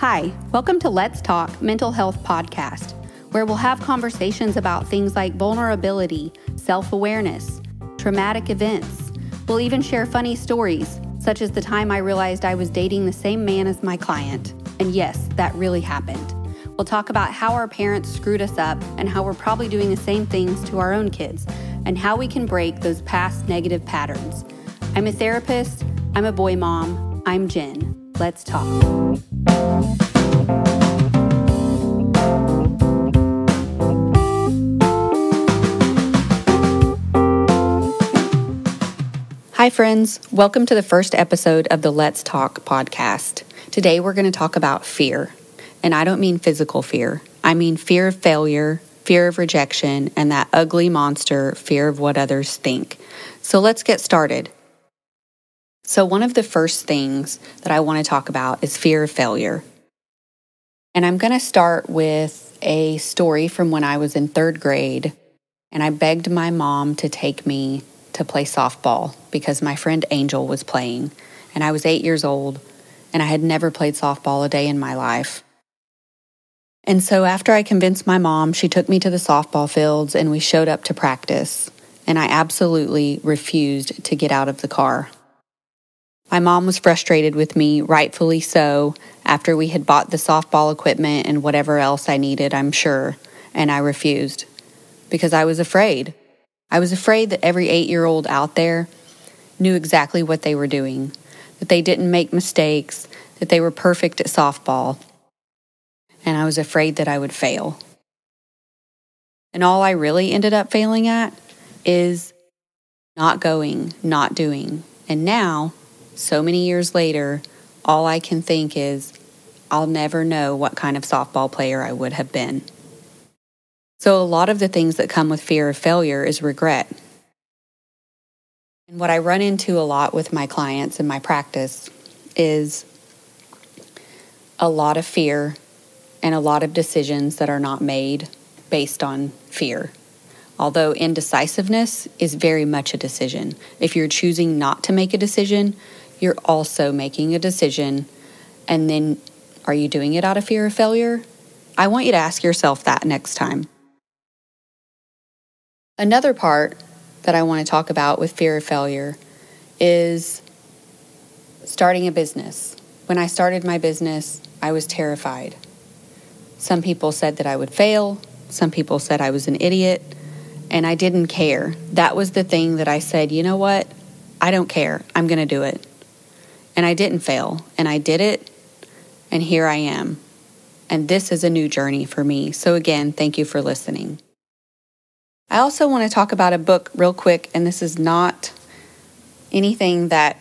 Hi, welcome to Let's Talk Mental Health Podcast, where we'll have conversations about things like vulnerability, self awareness, traumatic events. We'll even share funny stories, such as the time I realized I was dating the same man as my client. And yes, that really happened. We'll talk about how our parents screwed us up and how we're probably doing the same things to our own kids, and how we can break those past negative patterns. I'm a therapist, I'm a boy mom, I'm Jen. Let's talk. Hi, friends. Welcome to the first episode of the Let's Talk podcast. Today, we're going to talk about fear. And I don't mean physical fear, I mean fear of failure, fear of rejection, and that ugly monster, fear of what others think. So let's get started. So, one of the first things that I want to talk about is fear of failure. And I'm going to start with a story from when I was in third grade, and I begged my mom to take me to play softball because my friend Angel was playing, and I was eight years old, and I had never played softball a day in my life. And so, after I convinced my mom, she took me to the softball fields and we showed up to practice, and I absolutely refused to get out of the car. My mom was frustrated with me, rightfully so, after we had bought the softball equipment and whatever else I needed, I'm sure, and I refused because I was afraid. I was afraid that every eight year old out there knew exactly what they were doing, that they didn't make mistakes, that they were perfect at softball, and I was afraid that I would fail. And all I really ended up failing at is not going, not doing. And now so many years later, all I can think is, I'll never know what kind of softball player I would have been. So, a lot of the things that come with fear of failure is regret. And what I run into a lot with my clients in my practice is a lot of fear and a lot of decisions that are not made based on fear. Although indecisiveness is very much a decision. If you're choosing not to make a decision, you're also making a decision. And then are you doing it out of fear of failure? I want you to ask yourself that next time. Another part that I want to talk about with fear of failure is starting a business. When I started my business, I was terrified. Some people said that I would fail, some people said I was an idiot, and I didn't care. That was the thing that I said, you know what? I don't care. I'm going to do it. And I didn't fail, and I did it, and here I am. And this is a new journey for me. So, again, thank you for listening. I also want to talk about a book real quick, and this is not anything that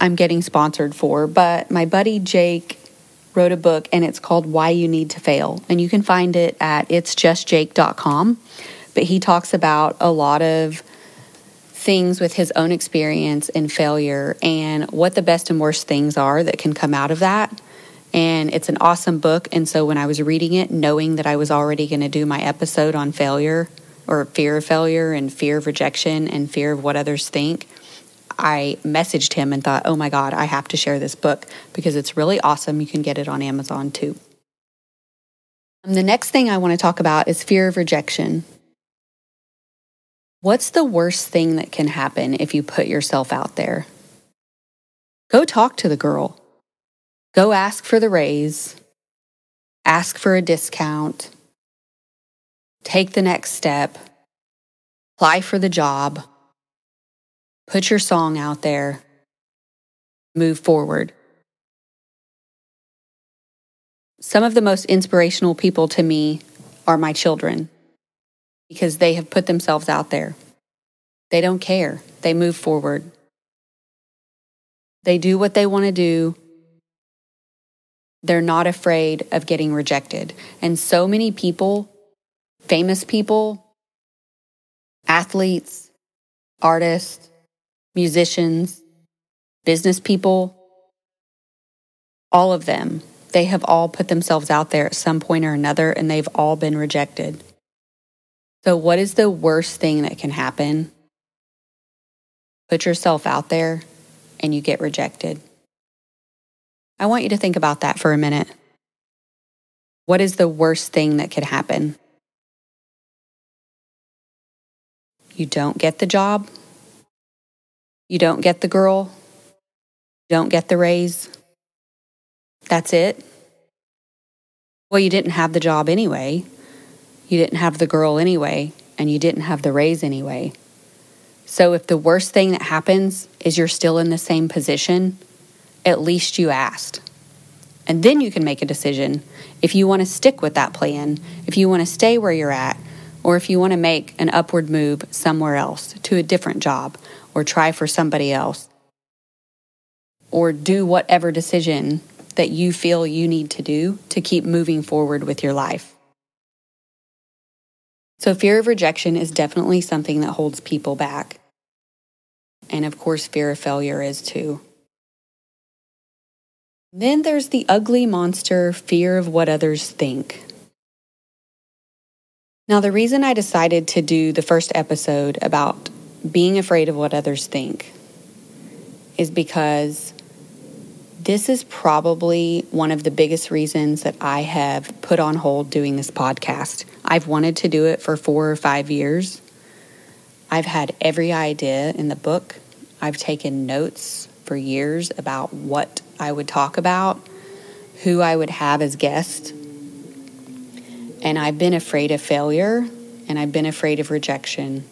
I'm getting sponsored for, but my buddy Jake wrote a book, and it's called Why You Need to Fail. And you can find it at itsjustjake.com. But he talks about a lot of things with his own experience and failure and what the best and worst things are that can come out of that. And it's an awesome book. And so when I was reading it, knowing that I was already going to do my episode on failure or fear of failure and fear of rejection and fear of what others think, I messaged him and thought, oh my God, I have to share this book because it's really awesome. You can get it on Amazon too. Um, the next thing I want to talk about is fear of rejection. What's the worst thing that can happen if you put yourself out there? Go talk to the girl. Go ask for the raise. Ask for a discount. Take the next step. Apply for the job. Put your song out there. Move forward. Some of the most inspirational people to me are my children because they have put themselves out there. They don't care, they move forward. They do what they want to do. They're not afraid of getting rejected. And so many people, famous people, athletes, artists, musicians, business people, all of them, they have all put themselves out there at some point or another and they've all been rejected. So, what is the worst thing that can happen? Put yourself out there and you get rejected. I want you to think about that for a minute. What is the worst thing that could happen? You don't get the job. You don't get the girl. You don't get the raise. That's it. Well, you didn't have the job anyway. You didn't have the girl anyway, and you didn't have the raise anyway. So if the worst thing that happens is you're still in the same position, at least you asked. And then you can make a decision if you want to stick with that plan, if you want to stay where you're at, or if you want to make an upward move somewhere else to a different job or try for somebody else. Or do whatever decision that you feel you need to do to keep moving forward with your life. So, fear of rejection is definitely something that holds people back. And of course, fear of failure is too. Then there's the ugly monster fear of what others think. Now, the reason I decided to do the first episode about being afraid of what others think is because this is probably one of the biggest reasons that I have put on hold doing this podcast. I've wanted to do it for four or five years. I've had every idea in the book. I've taken notes for years about what I would talk about, who I would have as guest. And I've been afraid of failure, and I've been afraid of rejection,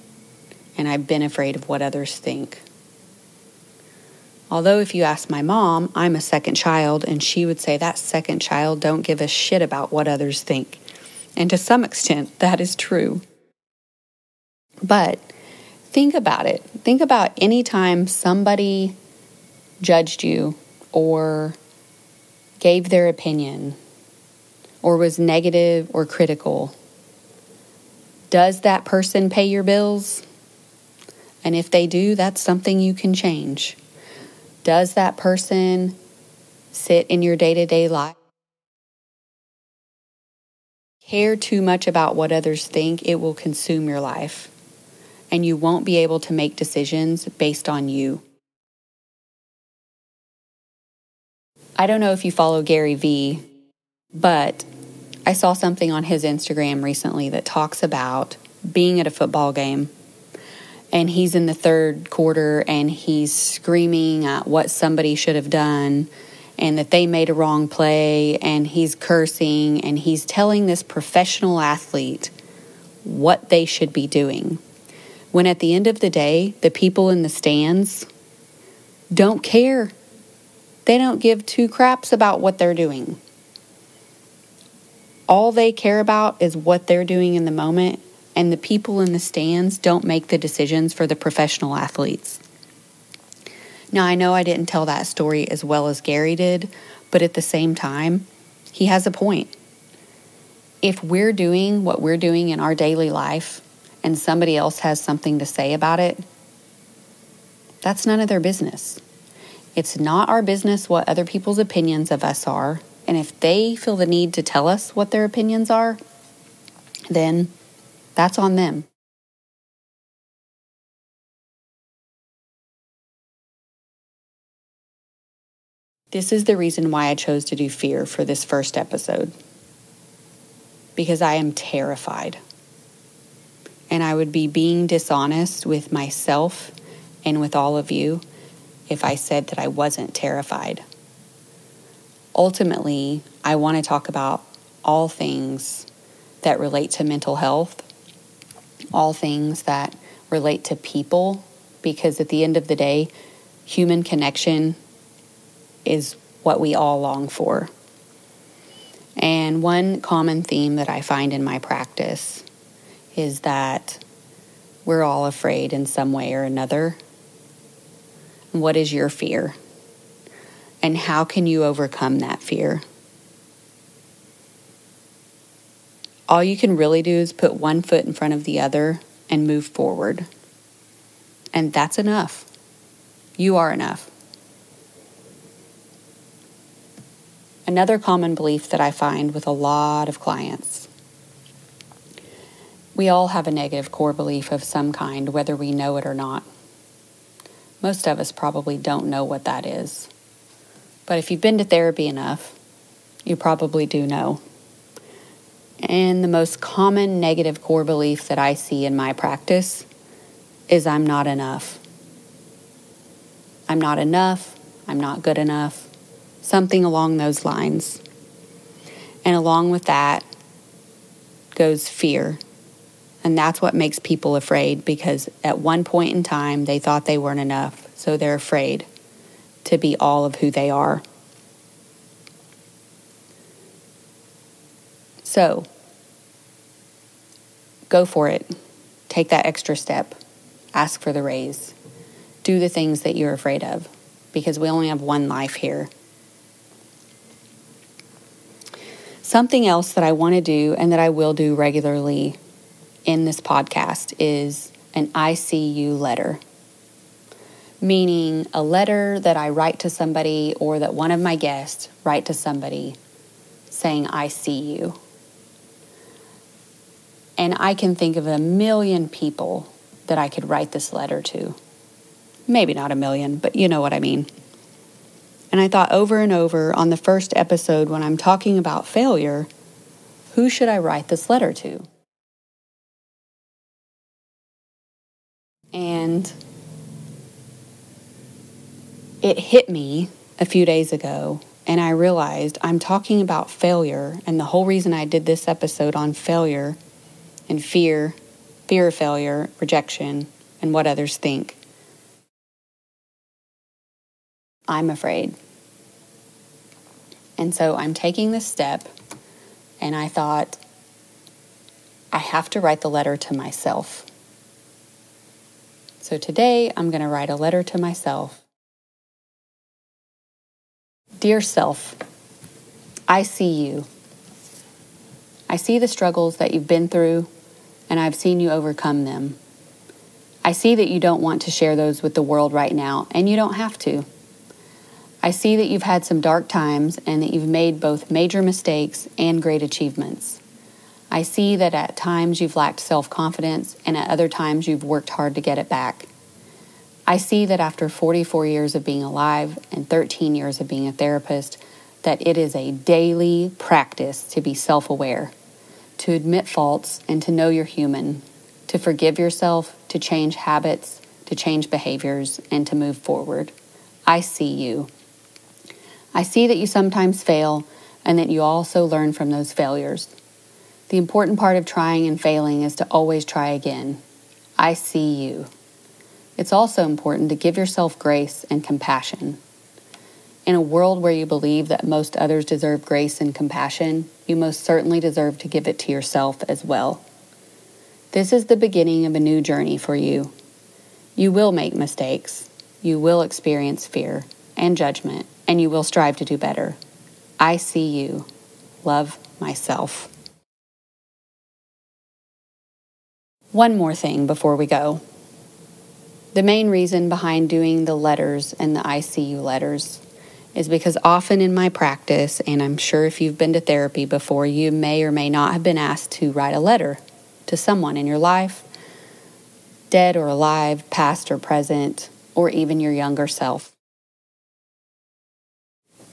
and I've been afraid of what others think. Although, if you ask my mom, I'm a second child, and she would say that second child don't give a shit about what others think. And to some extent, that is true. But think about it. Think about any time somebody judged you or gave their opinion or was negative or critical, does that person pay your bills? And if they do, that's something you can change. Does that person sit in your day to day life? Care too much about what others think, it will consume your life. And you won't be able to make decisions based on you. I don't know if you follow Gary Vee, but I saw something on his Instagram recently that talks about being at a football game and he's in the third quarter and he's screaming at what somebody should have done and that they made a wrong play and he's cursing and he's telling this professional athlete what they should be doing. When at the end of the day, the people in the stands don't care they don't give two craps about what they're doing. All they care about is what they're doing in the moment, and the people in the stands don't make the decisions for the professional athletes. Now, I know I didn't tell that story as well as Gary did, but at the same time, he has a point. If we're doing what we're doing in our daily life and somebody else has something to say about it, that's none of their business. It's not our business what other people's opinions of us are. And if they feel the need to tell us what their opinions are, then that's on them. This is the reason why I chose to do fear for this first episode. Because I am terrified. And I would be being dishonest with myself and with all of you if I said that I wasn't terrified. Ultimately, I want to talk about all things that relate to mental health, all things that relate to people, because at the end of the day, human connection is what we all long for. And one common theme that I find in my practice is that we're all afraid in some way or another what is your fear? And how can you overcome that fear? All you can really do is put one foot in front of the other and move forward. And that's enough. You are enough. Another common belief that I find with a lot of clients we all have a negative core belief of some kind, whether we know it or not. Most of us probably don't know what that is. But if you've been to therapy enough, you probably do know. And the most common negative core belief that I see in my practice is I'm not enough. I'm not enough. I'm not good enough. Something along those lines. And along with that goes fear. And that's what makes people afraid because at one point in time they thought they weren't enough. So they're afraid to be all of who they are. So go for it. Take that extra step. Ask for the raise. Do the things that you're afraid of because we only have one life here. Something else that I want to do and that I will do regularly in this podcast is an I see you letter. Meaning a letter that I write to somebody or that one of my guests write to somebody saying I see you. And I can think of a million people that I could write this letter to. Maybe not a million, but you know what I mean. And I thought over and over on the first episode when I'm talking about failure, who should I write this letter to? And it hit me a few days ago, and I realized I'm talking about failure. And the whole reason I did this episode on failure and fear, fear of failure, rejection, and what others think. I'm afraid. And so I'm taking this step, and I thought, I have to write the letter to myself. So today I'm going to write a letter to myself. Dear self, I see you. I see the struggles that you've been through and I've seen you overcome them. I see that you don't want to share those with the world right now, and you don't have to. I see that you've had some dark times and that you've made both major mistakes and great achievements. I see that at times you've lacked self confidence and at other times you've worked hard to get it back. I see that after 44 years of being alive and 13 years of being a therapist, that it is a daily practice to be self aware to admit faults and to know you're human, to forgive yourself, to change habits, to change behaviors, and to move forward. I see you. I see that you sometimes fail and that you also learn from those failures. The important part of trying and failing is to always try again. I see you. It's also important to give yourself grace and compassion. In a world where you believe that most others deserve grace and compassion, you most certainly deserve to give it to yourself as well. This is the beginning of a new journey for you. You will make mistakes, you will experience fear and judgment, and you will strive to do better. I see you. Love myself. One more thing before we go. The main reason behind doing the letters and the I see you letters is because often in my practice, and I'm sure if you've been to therapy before, you may or may not have been asked to write a letter to someone in your life, dead or alive, past or present, or even your younger self.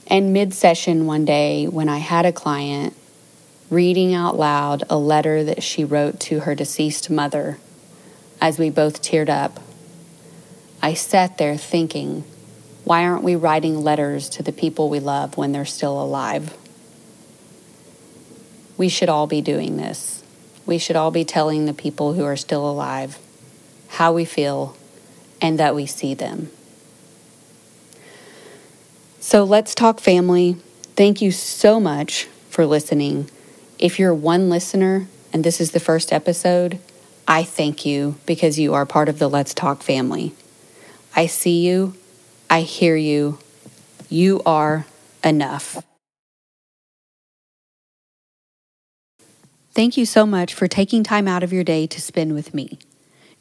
And mid session one day, when I had a client reading out loud a letter that she wrote to her deceased mother, as we both teared up, I sat there thinking, why aren't we writing letters to the people we love when they're still alive? We should all be doing this. We should all be telling the people who are still alive how we feel and that we see them. So let's talk family. Thank you so much for listening. If you're one listener and this is the first episode, I thank you because you are part of the Let's Talk family. I see you I hear you. You are enough. Thank you so much for taking time out of your day to spend with me.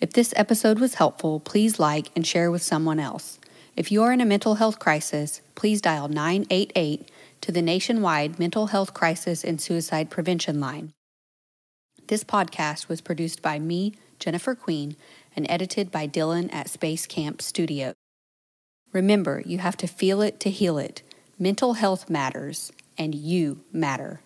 If this episode was helpful, please like and share with someone else. If you are in a mental health crisis, please dial 988 to the nationwide Mental Health Crisis and Suicide Prevention Line. This podcast was produced by me, Jennifer Queen, and edited by Dylan at Space Camp Studio. Remember, you have to feel it to heal it. Mental health matters, and you matter.